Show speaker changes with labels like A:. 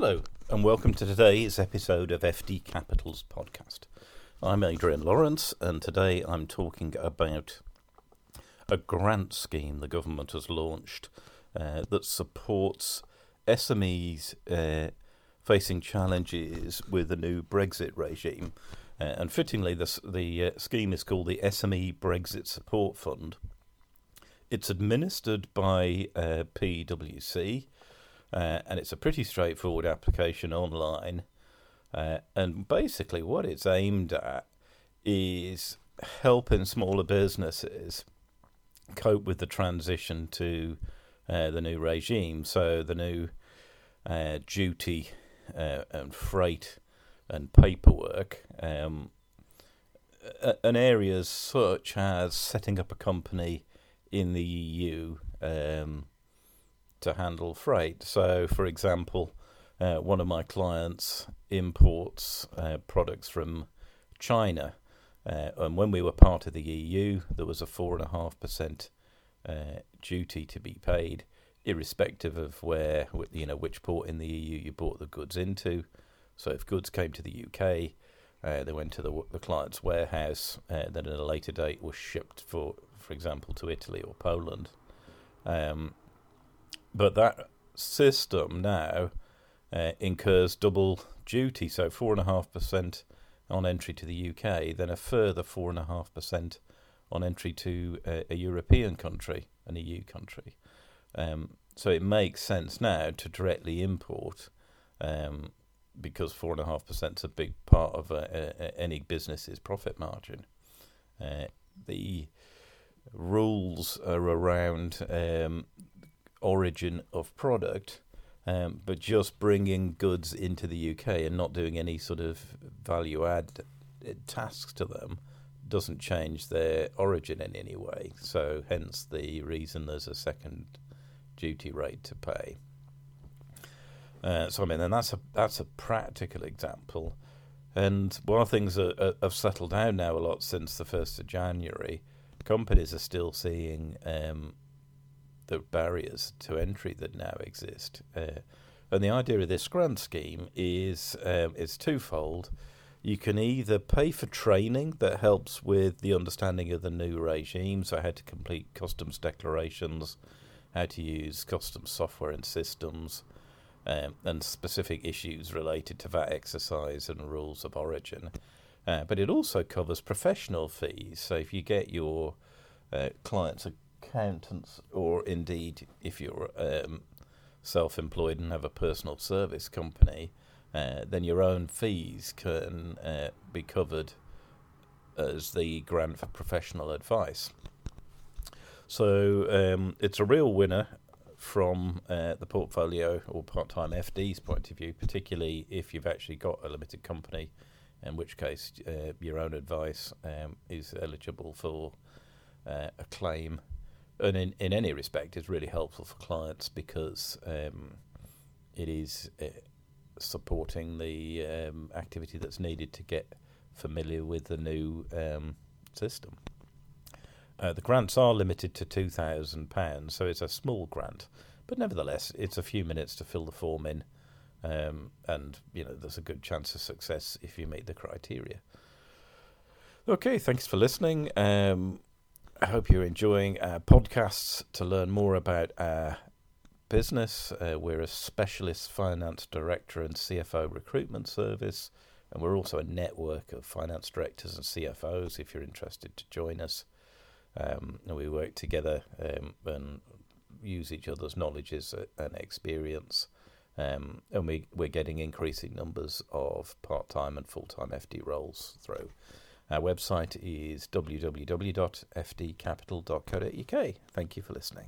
A: Hello, and welcome to today's episode of FD Capital's podcast. I'm Adrian Lawrence, and today I'm talking about a grant scheme the government has launched uh, that supports SMEs uh, facing challenges with the new Brexit regime. Uh, and fittingly, this, the uh, scheme is called the SME Brexit Support Fund. It's administered by uh, PwC uh, and it's a pretty straightforward application online. Uh, and basically, what it's aimed at is helping smaller businesses cope with the transition to uh, the new regime. So, the new uh, duty uh, and freight and paperwork. Um, and areas such as setting up a company in the EU, um, to handle freight. So, for example, uh, one of my clients imports uh, products from China, uh, and when we were part of the EU, there was a four and a half percent uh, duty to be paid, irrespective of where you know which port in the EU you bought the goods into. So, if goods came to the UK, uh, they went to the, the client's warehouse, uh, then at a later date was shipped for, for example, to Italy or Poland. Um, but that system now uh, incurs double duty, so four and a half percent on entry to the UK, then a further four and a half percent on entry to a, a, European country, an EU country. Um, so it makes sense now to directly import um, because four and a half percent is a big part of a, any business's profit margin. Uh, the rules are around um, origin of product, um, but just bringing goods into the UK and not doing any sort of value add uh, tasks to them doesn't change their origin in any way. So, hence the reason there's a second duty rate to pay. Uh, so, I mean, and that's a that's a practical example. And while things are, are, have settled down now a lot since the first of January, companies are still seeing um, the barriers to entry that now exist. Uh, and the idea of this grant scheme is um, is twofold. You can either pay for training that helps with the understanding of the new regime, so how to complete customs declarations, how to use customs software and systems, um, and specific issues related to that exercise and rules of origin. Uh, but it also covers professional fees. So if you get your uh, clients a accountants, or indeed if you're um, self employed and have a personal service company, uh, then your own fees can uh, be covered as the grant for professional advice. So um, it's a real winner from uh, the portfolio or part time FD's point of view, particularly if you've actually got a limited company, in which case uh, your own advice um, is eligible for uh, a claim and in, in any respect is really helpful for clients because um, it is uh, supporting the um, activity that's needed to get familiar with the new um, system. Uh, the grants are limited to two thousand pounds, so it's a small grant, but nevertheless, it's a few minutes to fill the form in, um, and you know there's a good chance of success if you meet the criteria. Okay, thanks for listening. Um, I hope you're enjoying our podcasts to learn more about our business. Uh, we're a specialist finance director and CFO recruitment service, and we're also a network of finance directors and CFOs if you're interested to join us. Um, we work together um, and use each other's knowledges and experience. Um, and we, we're getting increasing numbers of part time and full time FD roles through. Our website is www.fdcapital.co.uk. Thank you for listening.